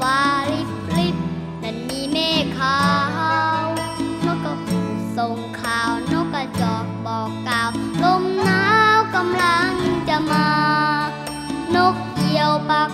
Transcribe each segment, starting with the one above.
ฟ้าลิบลิบนั่นมีเมฆขาวนกกระปูส่งข่าวนกกระจอกบอกกล่าวลมหนาวกำลังจะมา นกเหยี่ยวปัก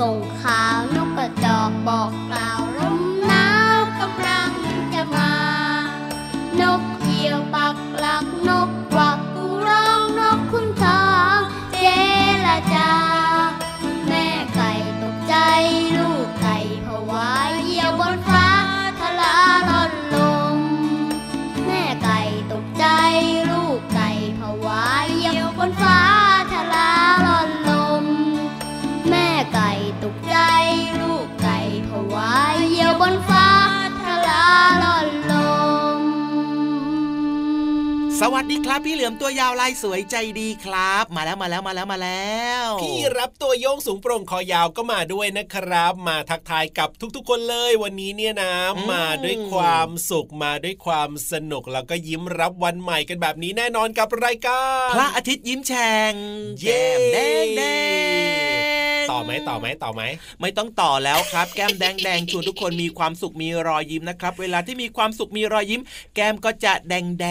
ส่งข่าว ดีครับพี่เหลือมตัวยาวลายสวยใจดีครับ มาแล้วมาแล้วมาแล้วมาแล้ว พี่รับตัวโยงสูงโปร่งคอยาวก็มาด้วยนะครับ มาทักทายกับทุกๆคนเลยวันนี้เนี่ยนะมาด้วยความสุขมาด้วยความสนุกแล้วก็ยิ้มรับวันใหม่กันแบบนี้แน่นอนกับรายการพระอาทิตย์ยิ้มแฉ่งเย้แก้มแดงแดง ต่อไหมต่อไหมต่อไหมไม่ต้องต่อแล้วครับ แก้มแดงแดงชวนทุกคนมีความสุขมีรอยยิ้มนะครับ เวลาที่มีความสุขมีรอยยิ้ม แก้มก็จะแดงแด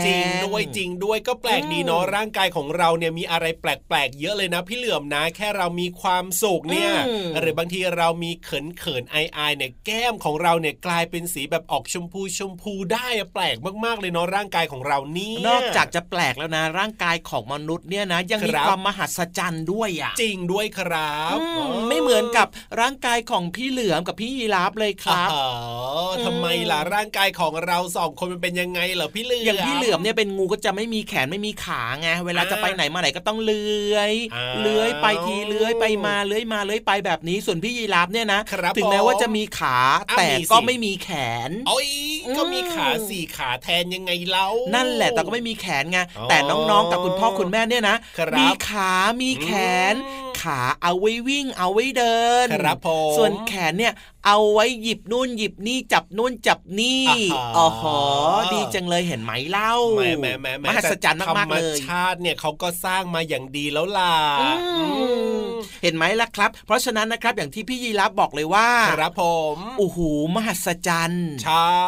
งจริงด้วยจริงด้วยก็แปลกดีเนาะร่างกายของเราเนี่ยมีอะไรแปลกๆเยอะเลยนะพี่เหลื่อมนะ แค่เรามีความสุขเนี่ยหรือบางทีเรามีเขินเขินๆไอไอเนี่ยแก้มของเราเนี่ยกลายเป็นสีแบบออกชมพูชมพูได้อะแปลกมากๆเลยเนาะร่างกายของเรานี่นอกจากจะแปลกแล้วนะ ร่างกายของมนุษย์เนี่ยนะยังมีครับความมหัศจรรย์ด้วยอะจริงด้วยครับอืมไม่เหมือนกับร่างกายของพี่เหลือมกับพี่ยีราฟเลยครับอ๋อทำไมล่ะร่างกายของเราสองคนมันเป็นยังไงเหรอพี่เหลือมอย่างพี่เหลือมเนี่ยเป็นงูก็จะไม่มีแขนไม่มีขาไงเวลาจะไปไหนมาไหนก็ต้องเลื้อยอ้าวเลื้อยไปทีเลื้อยไปมาเลื้อยมาเลื้อยไปแบบนี้ส่วนพี่ยีราฟเนี่ยนะครับถึงแม้ผมว่าจะมีขาอ้าวแต่มีสิก็ไม่มีแขนโอ้ยก็มีอืมขาสี่ขาแทนยังไงเล่านั่นแหละแต่ก็ไม่มีแขนไงอ๋อแต่น้องๆกับคุณพ่อคุณแม่เนี่ยนะครับมีขา มีแขนอืม ขาเอาไว้วิ่ง เอาไว้เดินครับผมส่วนแขนเนี่ยเอาไว้หยิบนู่นหยิบนี่จับนู่นจับนี่อ่าฮะอ๋อหอดีจังเลยเห็นไหมเล่าแหม่แหม่แหม่แหมหัศจรรย์มากๆเลยธรรมชาติเนี่ยเขาก็สร้างมาอย่างดีแล้วล่ะอืมอืมเห็นไหมล่ะครับ เพราะฉะนั้นนะครับอย่างที่พี่ยีรับบอกเลยว่า ครับผมโอ้โหมหัศจรรย์ใช่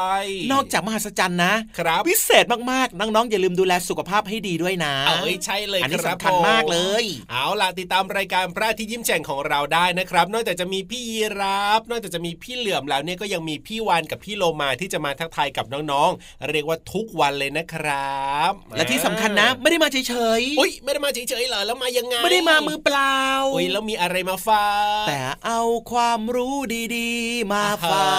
นอกจากมหัศจรรย์นะครับพิเศษมากๆน้องๆอย่าลืมดูแลสุขภาพให้ดีด้วยนะเอ้ยใช่เลยอันนี้ครับสำคัญมากเลยผมเอาล่ะติดตามรายการพระอาที่ยิ้มแฉ่งของเราได้นะครับ นอกจากจะมีพี่ยีรับนอกจากจะมีพี่เหลื่อมแล้วเนี่ยก็ยังมีพี่วานกับพี่โลมาที่จะมาทักทายกับน้องๆ เรียกว่าทุกวันเลยนะครับ และที่สำคัญนะ ไม่ได้มาเฉยอุ้ยไม่ได้มาเฉยๆเหรอแล้วมายังไงๆไม่ได้มามือเปล่าอุ้ยแล้วมีอะไรมาฝากแต่เอาความรู้ดีๆ มาฝา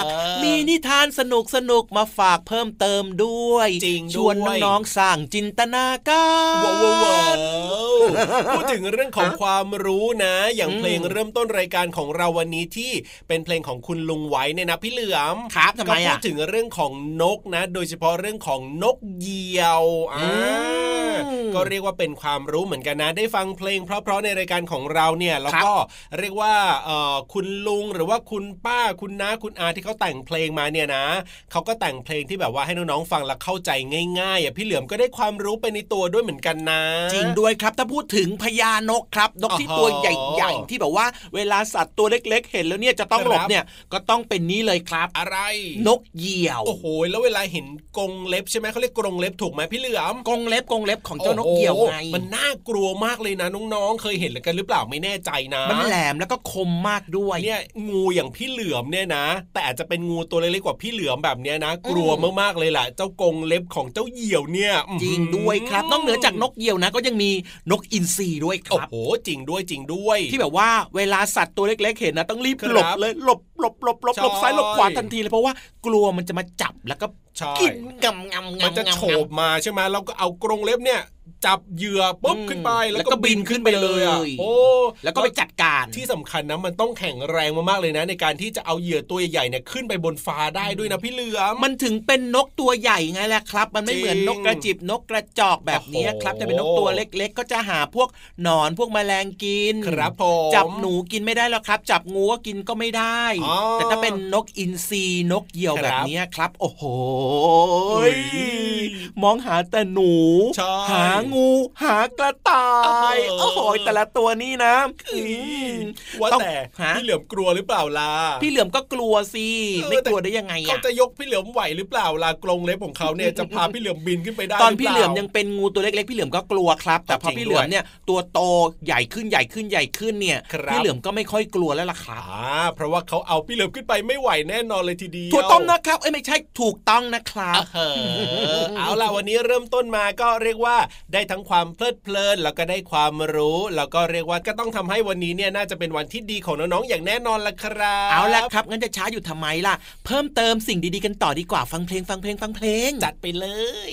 กอ่าฮะมีนิทานสนุกสนุกๆมาฝากเพิ่มเติมด้วยจริงด้วยชวนน้องๆสร้างจินตนาการว้าวว้าวพูดถึงเรื่องของความรู้นะ อย่างอืมเพลงเริ่มต้นรายการของเราวันนี้ที่เป็นเพลงของคุณลุงไว้เนี่ยนะพี่เหลือมครับทำไมก็พูอะดถึงเรื่องของนกนะ โดยเฉพาะเรื่องของนกเหยี่ยวอ่าอืมก็เรียกว่าเป็นความรู้เหมือนกันนะ ได้ฟังเพลง เพราะๆในรายการของเราเนี่ยแล้วก็เรียกว่าเออคุณลุงหรือว่าคุณป้าคุณน้าคุณอาที่เขาแต่งเพลงมาเนี่ยนะเขาก็แต่งเพลงที่แบบว่าให้น้องๆฟังแล้วเข้าใจง่ายๆอะพี่เหลือมก็ได้ความรู้ไปในตัวด้วยเหมือนกันนะ จริงด้วยครับถ้าพูดถึงพญานกครับ นกที่ตัวใหญ่ๆที่แบบว่า เวลาสัตว์ตัวเล็ก ๆ เห็นแล้วเนี่ยจะต้องหลบเนี่ยก็ต้องเป็นนี้เลยครับอะไร นกเหยี่ยว โอ้โห แล้วเวลาเห็นกรงเล็บใช่ไหมเขาเรียกกรงเล็บถูกไหมพี่เหลือมกรงเล็บกรงเล็บของเจ้านกเหยี่ยวไงมันน่ากลัวมากเลยนะน้องๆ เคยเห็นกันหรือเปล่าไม่แน่ใจนะ มันแหลมแล้วก็คมมากด้วยเนี่ยงูอย่างพี่เหลือมเนี่ยนะ แต่อาจจะเป็นงูตัวเล็กๆกว่าพี่เหลือมแบบเนี้ยนะ กลัวมากๆเลยแหละเจ้ากรงเล็บของเจ้าเหยี่ยวเนี่ยจริงด้วยครับนอกเหนือจากนกเหยี่ยวนะ ก็ยังมีนกอินทรีด้วยคโอ้รับโหจริงด้วยจริงด้วย ที่แบบว่าเวลาสัตว์ตัวเล็ก ๆ เห็นนะต้องรีบครับหลบเลยหลบหลบหลบหลบหลบใช่ซ้ายหลบขวาทันทีเลยเพราะว่ากลัวมันจะมาจับแล้วก็ใช่กินงำงำงำมันจะงำโฉบมาใช่ไหมแล้วก็เอากรงเล็บเนี่ย จับเหยื่อปุ๊บอืมขึ้นไปแล้แล้ววก็ก็บินบินขึ้ขึ้นนไปไปเลยอะเลยโอ้แล้วก็ไปจัดการที่สำคัญนะมันต้องแข็งแรงมากๆเลยนะ ในการที่จะเอาเหยื่อตัวใหญ่ๆเนี่ยขึ้นไปบนฟ้าได้ด้วยนะพี่เหลือมมันถึงเป็นนกตัวใหญ่ไงแหละครับ มันไม่เหมือนจริงนกกระจิบนกกระจอกแบบนี้ครับโอ้โหจะเป็นนกตัวเล็ก ๆ ก็จะหาพวกหนอนพวกแมลงกินครับผมจับหนูกินไม่ได้แล้วครับ จับงูก็กินก็ไม่ได้อ๋อแต่ถ้าเป็นนกอินทรีนกเหยี่ยวครับแบบนี้ครับ โอ้โหอุ้ยมองหาแต่หนูใช่หางูหากระต่ายโอ้โอ้โหโหแต่ละตัวนี่นะอืมว่าต้องแต่ฮะพี่เหลือมกลัวหรือเปล่าล่ะพี่เหลือมก็กลัวสิเออไม่แต่กลัวได้ยังไงเขาอะจะยกพี่เหลือมไหวหรือเปล่าล่ะกรงเล็บของเขาเนี่ยจะพาพี่เหลือมบินขึ้นไปได้ตอนรืพี่ปาเหลือมยังเป็นงูตัวเล็กๆพี่เหลือมก็กลัวครับ แต่พอจริงพี่เหลือมด้วยเนี่ยตัวโตใหญ่ขึ้นใหญ่ขึ้นใหญ่ขึ้นเนี่ยครับพี่เหลือมก็ไม่ค่อยกลัวแล้วล่ะครับอ่าเพราะว่าเขาเอาพี่เหลือมขึ้นไปไม่ไหวแน่นอนเลยทีเดียวถูกต้องนะครับเอ้ยไม่ใช่ถูกต้องนะครับเออเอาล่ะวันนี้เริ่มต้นมาก็เรียกว่าได้ทั้งความเพลิดเพลินแล้วก็ได้ความรู้ แล้วก็เรียกว่าก็ต้องทำให้วันนี้เนี่ยน่าจะเป็นวันที่ดีของน้องๆอย่างแน่นอนละครับเอาละครับงั้นจะช้าอยู่ทำไมล่ะ เพิ่มเติมสิ่งดีๆกันต่อดีกว่าฟังเพลงฟังเพลงฟังเพลงจัดไปเลย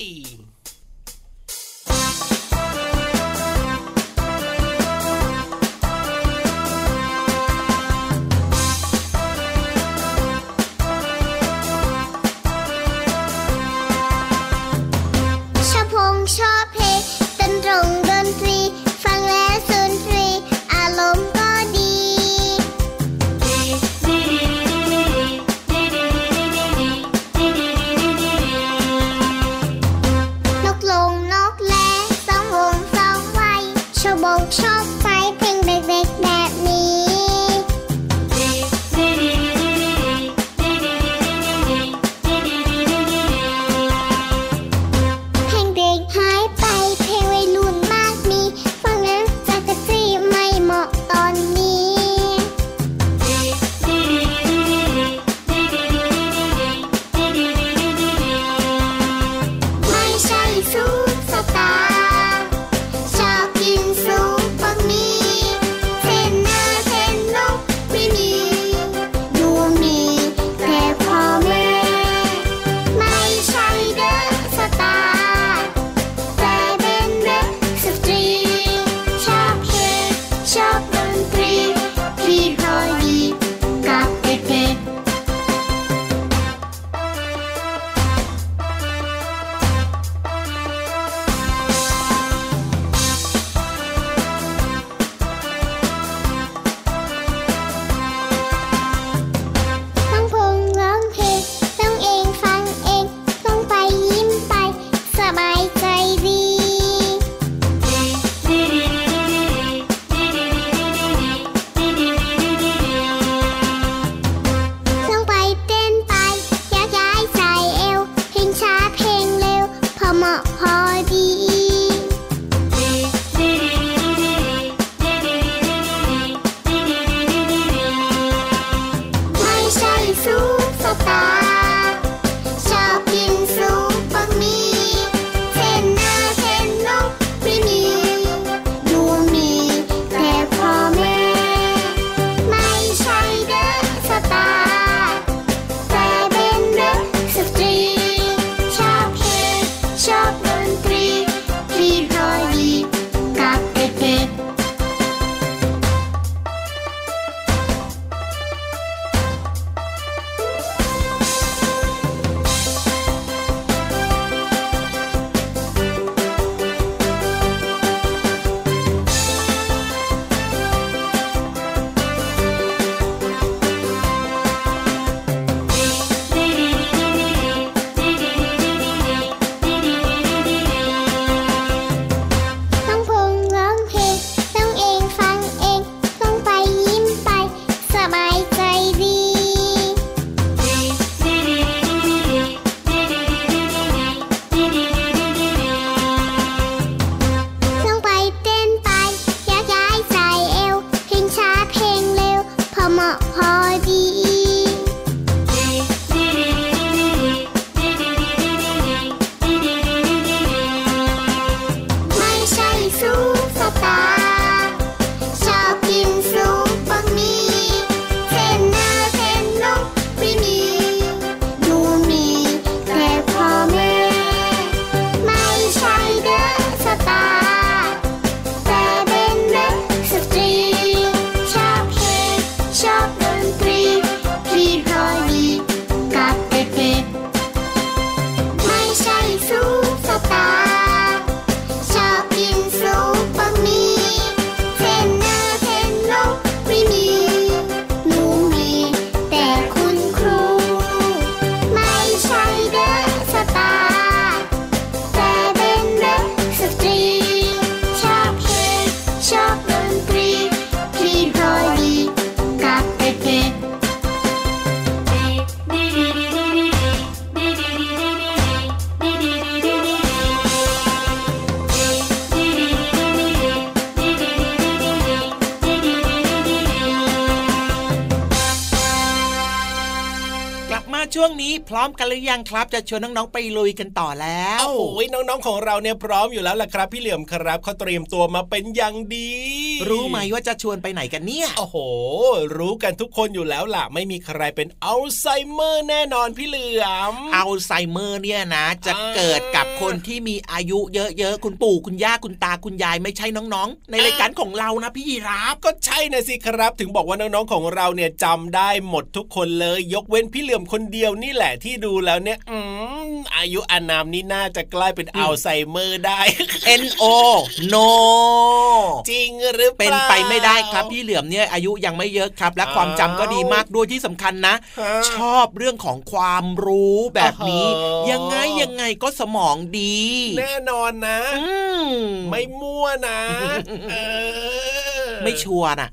nunca หรือยังครับ จะชวนน้องๆไปลุยกันต่อแล้วโอ้โหน้องๆของเราเนี่ยพร้อมอยู่แล้วล่ะครับ พี่เหลี่ยมครับเขาเตรียมตัวมาเป็นอย่างดี รู้ไหมว่าจะชวนไปไหนกันเนี่ยโอ้โห รู้กันทุกคนอยู่แล้วล่ะ ไม่มีใครเป็นอัลไซเมอร์แน่นอนพี่เหลือมอัลไซเมอร์เนี่ยนะ จะอ่าเกิดกับคนที่มีอายุเยอะๆคุณปู่คุณย่าคุณตาคุณยายไม่ใช่น้องๆ ในรายการของเรานะพี่ยีราฟก็ใช่นะสิครับ ถึงบอกว่าน้องๆของเราเนี่ยจำได้หมดทุกคนเลย ยกเว้นพี่เหลื่อมคนเดียวนี่แหละที่ดูแล้วเนี่ยอืมอายุอานามนี่น่าจะใกล้เป็นอัลไซเมอร์ได้ N O no จริงหรือเปล่าเป็นไปไม่ได้ครับพี่เหลือมเนี่ยอายุยังไม่เยอะครับ และความจำก็ดีมากด้วยที่สำคัญนะฮะชอบเรื่องของความรู้แบบนี้โอ้โหยังไงยังไงก็สมองดี แน่นอนนะอืมไม่มั่วนะเออไม่ชัวร์นะ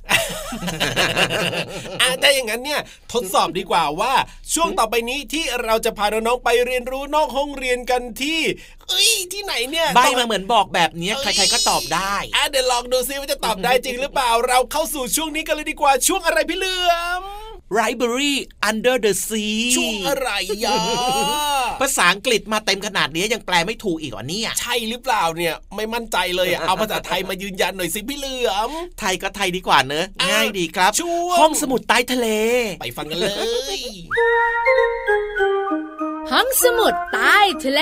อะถ้าอย่างนั้นเนี่ยทดสอบดีกว่าว่า ช่วงต่อไปนี้ที่เราจะพาน้องๆไปเรียนรู้นอกห้องเรียนกันที่ เอ้ยที่ไหนเนี่ยใบต้องมาเหมือนบอกแบบเนี้ยใครๆก็ตอบได้อะเดี๋ยวลองดูซิว่าจะตอบได้จริงหรือเปล่า เราเข้าสู่ช่วงนี้กันเลยดีกว่าช่วงอะไรพี่เหลือม Library Under the Sea ช่วงอะไรยะภาษาอังกฤษมาเต็มขนาดนี้ยังแปลไม่ถูกอีกเหรอเนี่ยใช่หรือเปล่าเนี่ย ไม่มั่นใจเลยอะเอาภาษาไทยมายืนยันหน่อยสิพี่เหลือมไทยก็ไทยดีกว่าเนอะอะง่ายดีครับช่วงห้องสมุดใต้ทะเล ไปฟังกันเลย ห้องสมุดใต้ทะเล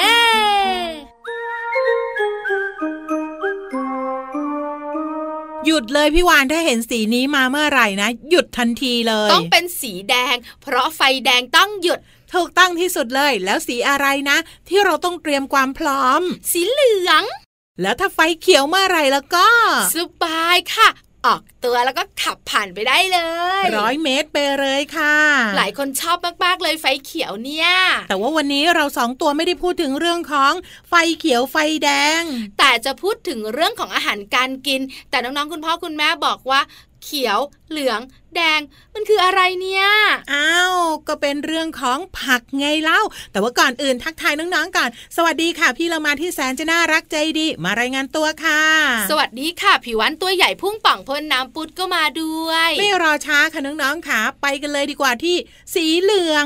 หยุดเลยพี่วานถ้าเห็นสีนี้มาเมื่อไหร่นะ หยุดทันทีเลย ต้องเป็นสีแดง เพราะไฟแดงต้องหยุดถูกต้องที่สุดเลย แล้วสีอะไรนะ ที่เราต้องเตรียมความพร้อม สีเหลือง แล้วถ้าไฟเขียวเมื่อไหร่แล้วก็ สบายค่ะ ออกตัวแล้วก็ขับผ่านไปได้เลยร้อยเมตรไปเลยค่ะ หลายคนชอบมากๆเลยไฟเขียวเนี่ย แต่ว่าวันนี้เราสองตัวไม่ได้พูดถึงเรื่องของไฟเขียวไฟแดง แต่จะพูดถึงเรื่องของอาหารการกิน แต่น้องๆคุณพ่อคุณแม่บอกว่า เขียว เหลือง แดง มันคืออะไรเนี่ยอ้าวก็เป็นเรื่องของผักไงเล่า แต่ว่าก่อนอื่นทักทายน้องๆก่อน สวัสดีค่ะ พี่เรามาที่แสนจะน่ารักใจดี มารายงานตัวค่ะ สวัสดีค่ะผิววันตัวใหญ่พุ่งป่องพ่นน้ำปุดก็มาด้วย ไม่รอช้าค่ะน้องๆค่ะ ไปกันเลยดีกว่าที่ สีเหลือง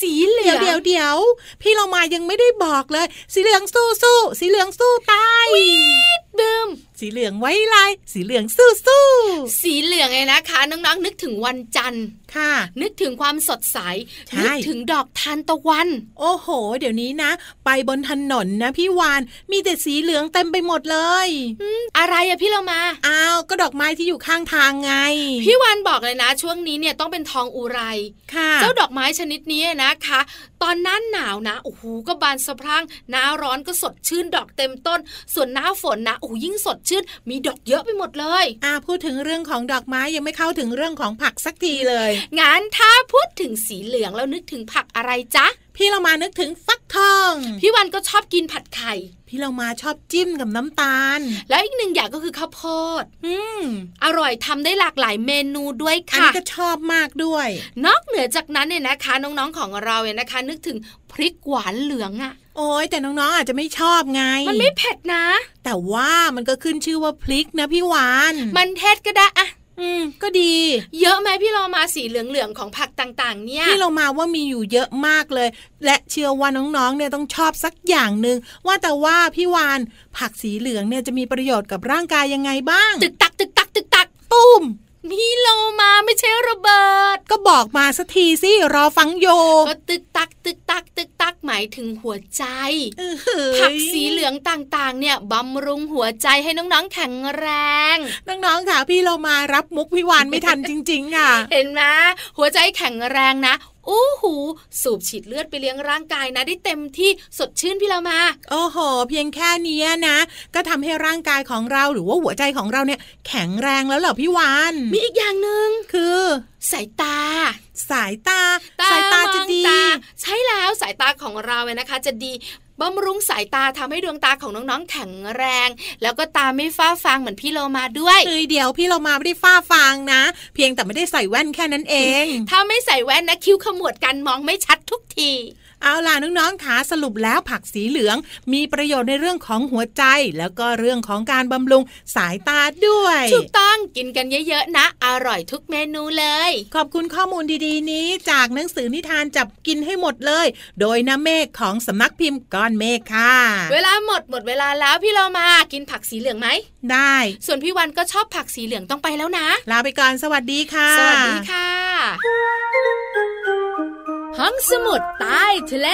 สีเหลืเดี๋อยวงเดี๋ยวเดี๋ยวพี่เรามายังไม่ได้บอกเลย สีเหลืองสู้สู้สีเหลืองสู้ตายบึม สีเหลืองไว้ลาย สีเหลืองสู้สู้สีเหลืองไงนะคะ น้องๆนึกถึงวันจันทร์ค่ะ นึกถึงความสดใสใช่นึกถึงดอกทานตะวัน โอ้โห เดี๋ยวนี้นะ ไปบนถนนนะพี่วานมีแต่สีเหลืองเต็มไปหมดเลยอะไรอะพี่เรามาอ้าวก็ดอกไม้ที่อยู่ข้างทางไง พี่วันบอกเลยนะ ช่วงนี้เนี่ยต้องเป็นทองอุไรค่ะ เจ้าดอกไม้ชนิดนี้นะคะ ตอนหน้าหนาวนะโอ้โหก็บานสะพรั่งหน้าร้อนก็สดชื่นดอกเต็มต้น ส่วนหน้าฝนนะโอ้โหยิ่งสดชื่น มีดอกเยอะไปหมดเลยอ่าพูดถึงเรื่องของดอกไม้ยังไม่เข้าถึงเรื่องของผักสักทีเลยงั้นถ้าพูดถึงสีเหลืองแล้วนึกถึงผักอะไรจ๊ะ พี่เรามานึกถึงฟักทอง พี่วันก็ชอบกินผัดไข่ พี่เรามาชอบจิ้มกับน้ำตาล แล้วอีกหนึ่งอย่างก็คือข้าวโพด อืมอร่อยทำได้หลากหลายเมนูด้วยอันค่ะนี้ก็ชอบมากด้วย นอกเหนือจากนั้นเนี่ยนะคะ น้องๆของเราเนี่ยนะคะ นึกถึงพริกหวานเหลืองอะ่ะโอ้ยแต่น้องๆอาจจะไม่ชอบไง มันไม่เผ็ดนะ แต่ว่ามันก็ขึ้นชื่อว่าพริกนะพี่วาน มันเทศก็ได้อะ อืมก็ดี เยอะไหมพี่เรามาสีเหลืองๆของผักต่างๆ เนี่ยพี่เรามาว่ามีอยู่เยอะมากเลย และเชื่อว่าน้องๆเนี่ยต้องชอบสักอย่างหนึ่งว่าแต่ว่าพี่วานผักสีเหลืองเนี่ยจะมีประโยชน์กับร่างกายยังไงบ้าง ตึกตักตึกตักตึกตักตุ้ม พี่โลมาไม่ใช่ระเบิด ก็บอกมาสักทีสิรอฟังโยก็ตึกตักตึกตักตึกตักหมายถึงหัวใจอื้อหือผักสีเหลืองต่างๆ เนี่ยบำรุงหัวใจให้น้องๆแข็งแรง น้องๆค่ะพี่เรามารับมุกพี่วานไม่ทันจริงๆค่ะ เห็นไหมหัวใจแข็งแรงนะ อู้หู สูบฉีดเลือดไปเลี้ยงร่างกายนะ ได้เต็มที่สดชื่นพี่เรามา โอ้โห เพียงแค่เนี้ยนะ ก็ทำให้ร่างกายของเราหรือว่าหัวใจของเราเนี่ย แข็งแรงแล้วเหรอพี่วานมีอีกอย่างหนึ่งคือ สายตาสายตา สายตาจะดีมองตาใช่แล้วสายตาของเราเนี่ยนะคะ จะดี บำรุงสายตาทำให้ดวงตาของน้องๆแข็งแรง แล้วก็ตาไม่ฟ้าฟางเหมือนพี่โลมาด้วยเอ้ยเดี๋ยวพี่เรามาไม่ได้ฟ้าฟางนะ เพียงแต่ไม่ได้ใส่แว่นแค่นั้นเอง ถ้าไม่ใส่แว่นนะคิ้วขมวดกันมองไม่ชัดทุกที เอาล่ะน้องๆขาสรุปแล้วผักสีเหลือง มีประโยชน์ในเรื่องของหัวใจ แล้วก็เรื่องของการบำรุงสายตาด้วยถูกต้องกินกันเยอะๆนะ อร่อยทุกเมนูเลย ขอบคุณข้อมูลดีๆ นี้จากหนังสือนิทานจับกินให้หมดเลย โดยน้ำเมฆของสำนักพิมพ์ก้อนเมฆค่ะ เวลาหมดหมดเวลาแล้วพี่เรามากินผักสีเหลืองไหมได้ ส่วนพี่วันก็ชอบผักสีเหลืองต้องไปแล้วนะ ลาไปก่อนสวัสดีค่ะ สวัสดีค่ะ ห้องสมุดใต้ทะเล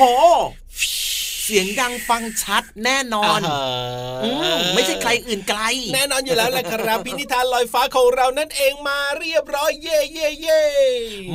โอ้โหเสียงดังฟังชัดแน่นอนอ่าอืมไม่ใช่ใครอื่นไกล แน่นอนอยู่แล้วแหละครับพินิธานลอยฟ้าของเรานั่นเองมาเรียบร้อยเย่เย่เย่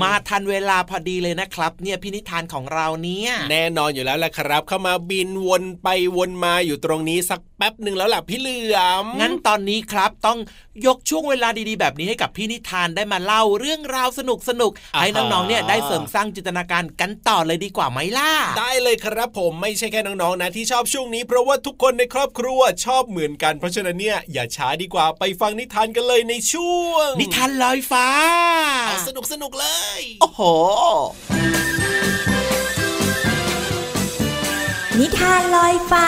มาทันเวลาพอดีเลยนะครับ เนี่ยพินิธานของเราเนี่ย แน่นอนอยู่แล้วแหละครับ เข้ามาบินวนไปวนมาอยู่ตรงนี้สักแป๊บหนึ่งแล้วล่ะพี่เหลือมงั้นตอนนี้ครับต้องยกช่วงเวลาดีๆ แบบนี้ให้กับพี่นิทานได้มาเล่าเรื่องราวสนุกสนุกๆให้น้องๆเนี่ยได้เสริมสร้างจินตนาการกันต่อเลยดีกว่าไหมล่ะ ได้เลยครับผมไม่ใช่แค่น้องๆนะที่ชอบช่วงนี้เพราะว่าทุกคนในครอบครัวชอบเหมือนกัน เพราะฉะนั้นเนี่ยอย่าช้าดีกว่าไปฟังนิทานกันเลยในช่วง นิทานลอยฟ้าเอาสนุกสนุกๆเลย โอ้โห นิทานลอยฟ้า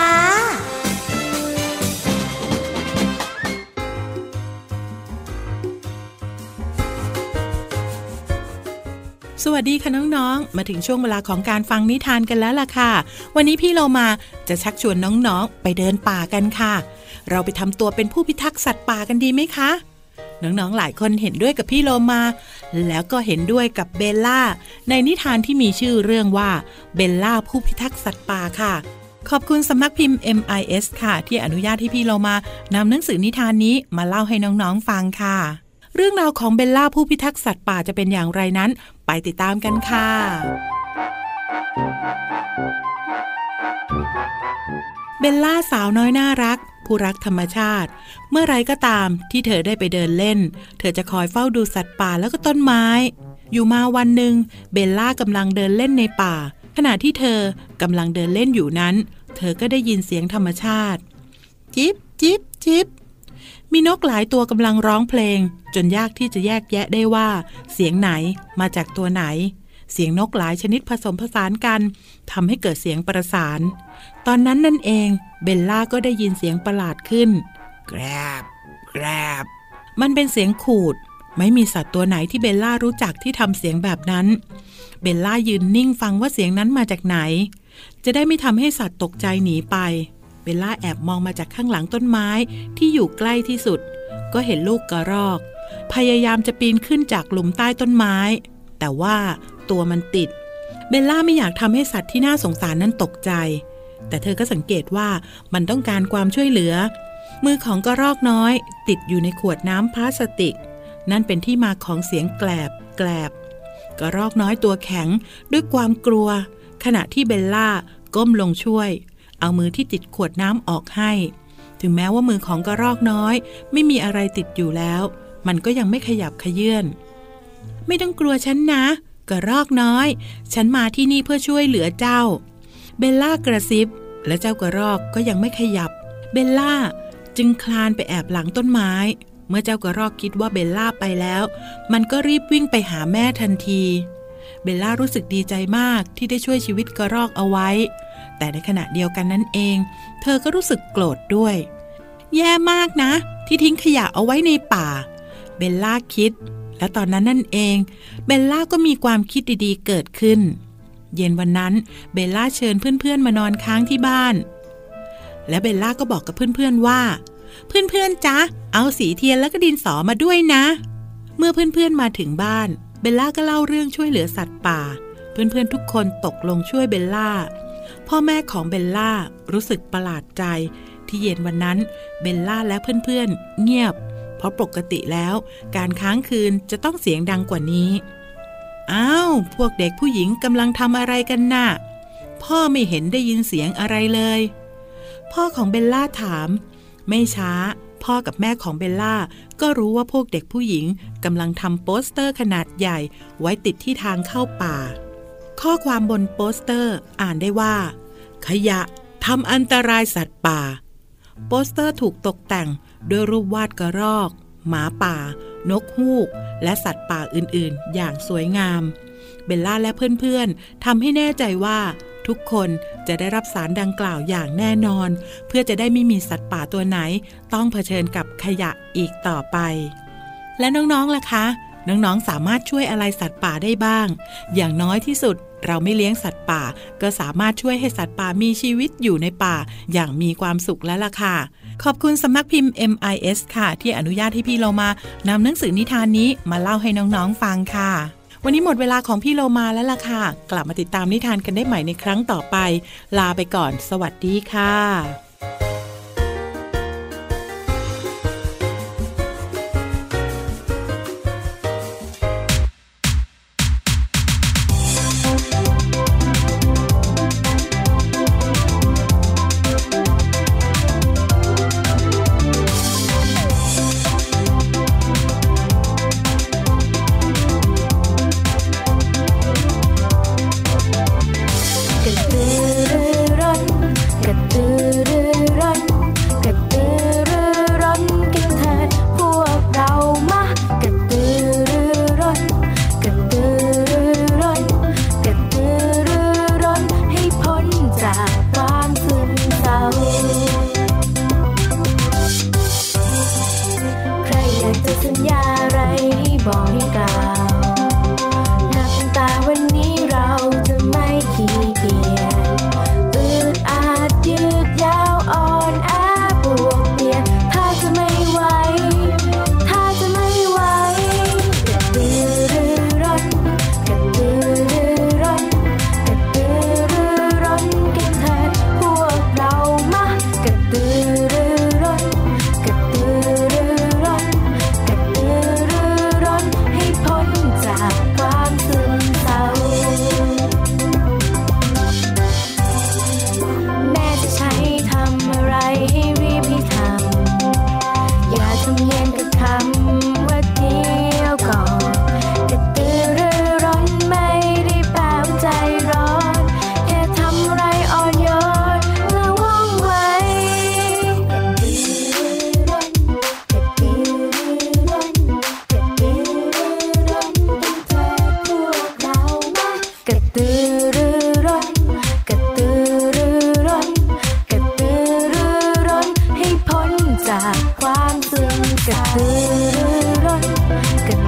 สวัสดีค่ะน้องๆ มาถึงช่วงเวลาของการฟังนิทานกันแล้วล่ะค่ะ วันนี้พี่เรามาจะชักชวนน้องๆ ไปเดินป่ากันค่ะ เราไปทำตัวเป็นผู้พิทักษ์สัตว์ป่ากันดีไหมคะ น้องๆ หลายคนเห็นด้วยกับพี่โลมา แล้วก็เห็นด้วยกับเบลล่า ในนิทานที่มีชื่อเรื่องว่าเบลล่าผู้พิทักษ์สัตว์ป่าค่ะขอบคุณสำนักพิมพ์ MIS ค่ะ ที่อนุญาตให้พี่เรามานำหนังสือนิทานนี้มาเล่าให้น้อง ๆ ฟังค่ะ เรื่องราวของเบลล่าผู้พิทักษ์สัตว์ป่าจะเป็นอย่างไรนั้น ไปติดตามกันค่ะเบลล่าสาวน้อยน่ารัก ผู้รักธรรมชาติ เมื่อไรก็ตามที่เธอได้ไปเดินเล่น เธอจะคอยเฝ้าดูสัตว์ป่าแล้วก็ต้นไม้ อยู่มาวันหนึ่งเบลล่ากำลังเดินเล่นในป่า ขณะที่เธอกำลังเดินเล่นอยู่นั้น เธอก็ได้ยินเสียงธรรมชาติ จิบจิบจิบ มีนกหลายตัวกำลังร้องเพลง จนยากที่จะแยกแยะได้ว่า เสียงไหนมาจากตัวไหน เสียงนกหลายชนิดผสมผสานกันทำให้เกิดเสียงประสาน ตอนนั้นนั่นเองเบลล่าก็ได้ยินเสียงประหลาดขึ้น แกรบ แกรบ มันเป็นเสียงขูด ไม่มีสัตว์ตัวไหนที่เบลล่ารู้จักที่ทำเสียงแบบนั้น เบลล่ายืนนิ่งฟังว่าเสียงนั้นมาจากไหน จะได้ไม่ทำให้สัตว์ตกใจหนีไป เบลล่าแอบมองมาจากข้างหลังต้นไม้ที่อยู่ใกล้ที่สุด ก็เห็นลูกกระรอก พยายามจะปีนขึ้นจากหลุมใต้ต้นไม้ แต่ว่าตัวมันติด เบลล่าไม่อยากทำให้สัตว์ที่น่าสงสารนั้นตกใจ แต่เธอก็สังเกตว่ามันต้องการความช่วยเหลือ มือของกระรอกน้อย ติดอยู่ในขวดน้ำพลาสติก นั่นเป็นที่มาของเสียงแกลบ แกลบ กระรอกน้อยตัวแข็งด้วยความกลัว ขณะที่เบลล่าก้มลงช่วย เอามือที่ติดขวดน้ำออกให้ ถึงแม้ว่ามือของกระรอกน้อย ไม่มีอะไรติดอยู่แล้ว มันก็ยังไม่ขยับขยื่นไม่ต้องกลัวฉันนะ กระรอกน้อย ฉันมาที่นี่เพื่อช่วยเหลือเจ้า เบลล่ากระซิบ และเจ้ากระรอกก็ยังไม่ขยับ เบลล่าจึงคลานไปแอบหลังต้นไม้ เมื่อเจ้ากระรอกคิดว่าเบลล่าไปแล้ว มันก็รีบวิ่งไปหาแม่ทันที เบลล่ารู้สึกดีใจมากที่ได้ช่วยชีวิตกระรอกเอาไว้ แต่ในขณะเดียวกันนั้นเอง เธอก็รู้สึกโกรธด้วย แย่มากนะ ที่ทิ้งขยะเอาไว้ในป่า เบลล่าคิด และตอนนั้นนั่นเอง เบลล่าก็มีความคิดดีๆ เกิดขึ้น เย็นวันนั้นเบลล่าเชิญเพื่อนๆ มานอนค้างที่บ้าน และเบลล่าก็บอกกับเพื่อนๆว่า เพื่อนๆจ๊ะเอาสีเทียนแล้วก็ดินสอมาด้วยนะ เมื่อเพื่อนๆมาถึงบ้านเบลล่าก็เล่าเรื่องช่วยเหลือสัตว์ป่า เพื่อนๆทุกคนตกลงช่วยเบลล่า พ่อแม่ของเบลล่ารู้สึกประหลาดใจ ที่เย็นวันนั้นเบลล่าและเพื่อนๆ เงียบ เพราะปกติแล้ว การค้างคืนจะต้องเสียงดังกว่านี้ อ้าว พวกเด็กผู้หญิงกำลังทำอะไรกันน่ะ พ่อไม่เห็นได้ยินเสียงอะไรเลย พ่อของเบลล่าถาม ไม่ช้า พ่อกับแม่ของเบลล่าก็รู้ว่าพวกเด็กผู้หญิงกำลังทำโปสเตอร์ขนาดใหญ่ ไว้ติดที่ทางเข้าป่า ข้อความบนโปสเตอร์อ่านได้ว่า ขยะทำอันตรายสัตว์ป่า โปสเตอร์ถูกตกแต่งด้วยรูปวาดกระรอก หมาป่า นกฮูก และสัตว์ป่าอื่นๆ อย่างสวยงาม เบลล่าและเพื่อนๆทำให้แน่ใจว่า ทุกคนจะได้รับสารดังกล่าวอย่างแน่นอน เพื่อจะได้ไม่มีสัตว์ป่าตัวไหน ต้องเผชิญกับขยะอีกต่อไป และน้องๆล่ะคะน้องๆ สามารถช่วยอะไรสัตว์ป่าได้บ้าง อย่างน้อยที่สุด เราไม่เลี้ยงสัตว์ป่า ก็สามารถช่วยให้สัตว์ป่ามีชีวิตอยู่ในป่า อย่างมีความสุขแล้วล่ะค่ะ ขอบคุณสำนักพิมพ์ MIS ค่ะ ที่อนุญาตให้พี่เรามานำหนังสือนิทานนี้มาเล่าให้น้องๆฟังค่ะวันนี้หมดเวลาของพี่โลมาแล้วล่ะค่ะ กลับมาติดตามนิทานกันได้ใหม่ในครั้งต่อไป ลาไปก่อน สวัสดีค่ะกระ จากความซึ้งกระตือรือร้นกระ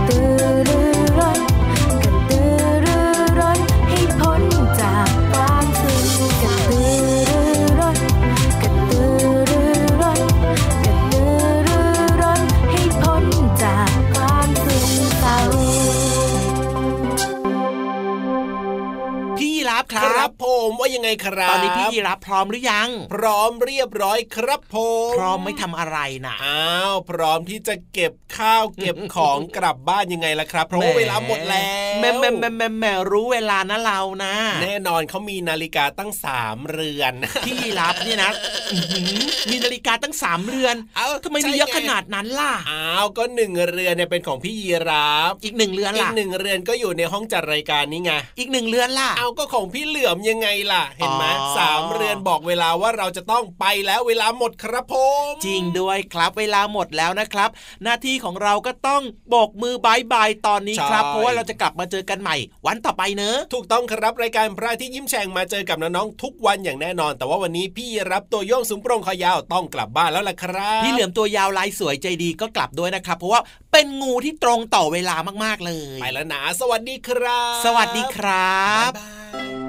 ว่ายังไงครับตอนนี้พี่ยีรับพร้อมหรือยัง พร้อมเรียบร้อยครับผมพร้อมไม่ทำอะไรนะอ้าวพร้อมที่จะเก็บข้าวเก็บของกลับบ้านยังไงล่ะครับ เพราะว่าเวลาหมดแล้วแม่แม่แม่แม่แม่รู้เวลานะเรานะ แน่นอนเขามีนาฬิกาตั้งสามเรือนพี่ยีรับเนี่ยนะอื้อหือมีนาฬิกาตั้งสามเรือนเอ้าทำไมมีเยอะขนาดนั้นล่ะอ้าวก็หนึ่งเรือนเนี่ยเป็นของพี่ยีราฟอีกหนึ่งเรือนอีกล่ะหนึ่งเรือนก็อยู่ในห้องจัดรายการนี้ไงอีกหนึ่งเรือนล่ะเอาก็ของพี่เหลือมยังยังไงล่ะ เห็นไหมอ๋อสามเรือนบอกเวลาว่าเราจะต้องไปแล้วเวลาหมดครับผมจริงด้วยครับเวลาหมดแล้วนะครับ หน้าที่ของเราก็ต้องโบกมือบายบายตอนนี้ครับ เพราะว่าเราจะกลับมาเจอกันใหม่ วันต่อไปเนอะถูกต้องครับรายการพระอาที่ยิ้มแฉ่งมาเจอกับน้องๆทุกวันอย่างแน่นอน แต่ว่าวันนี้พี่รับตัวโยงสูงโปร่งคอยาวต้องกลับบ้านแล้วล่ะครับพี่เหลือมตัวยาวลายสวยใจดีก็กลับด้วยนะครับ เพราะว่าเป็นงูที่ตรงต่อเวลามากๆเลย ไปแล้วนะ สวัสดีครับ สวัสดีครับ บ๊ายบาย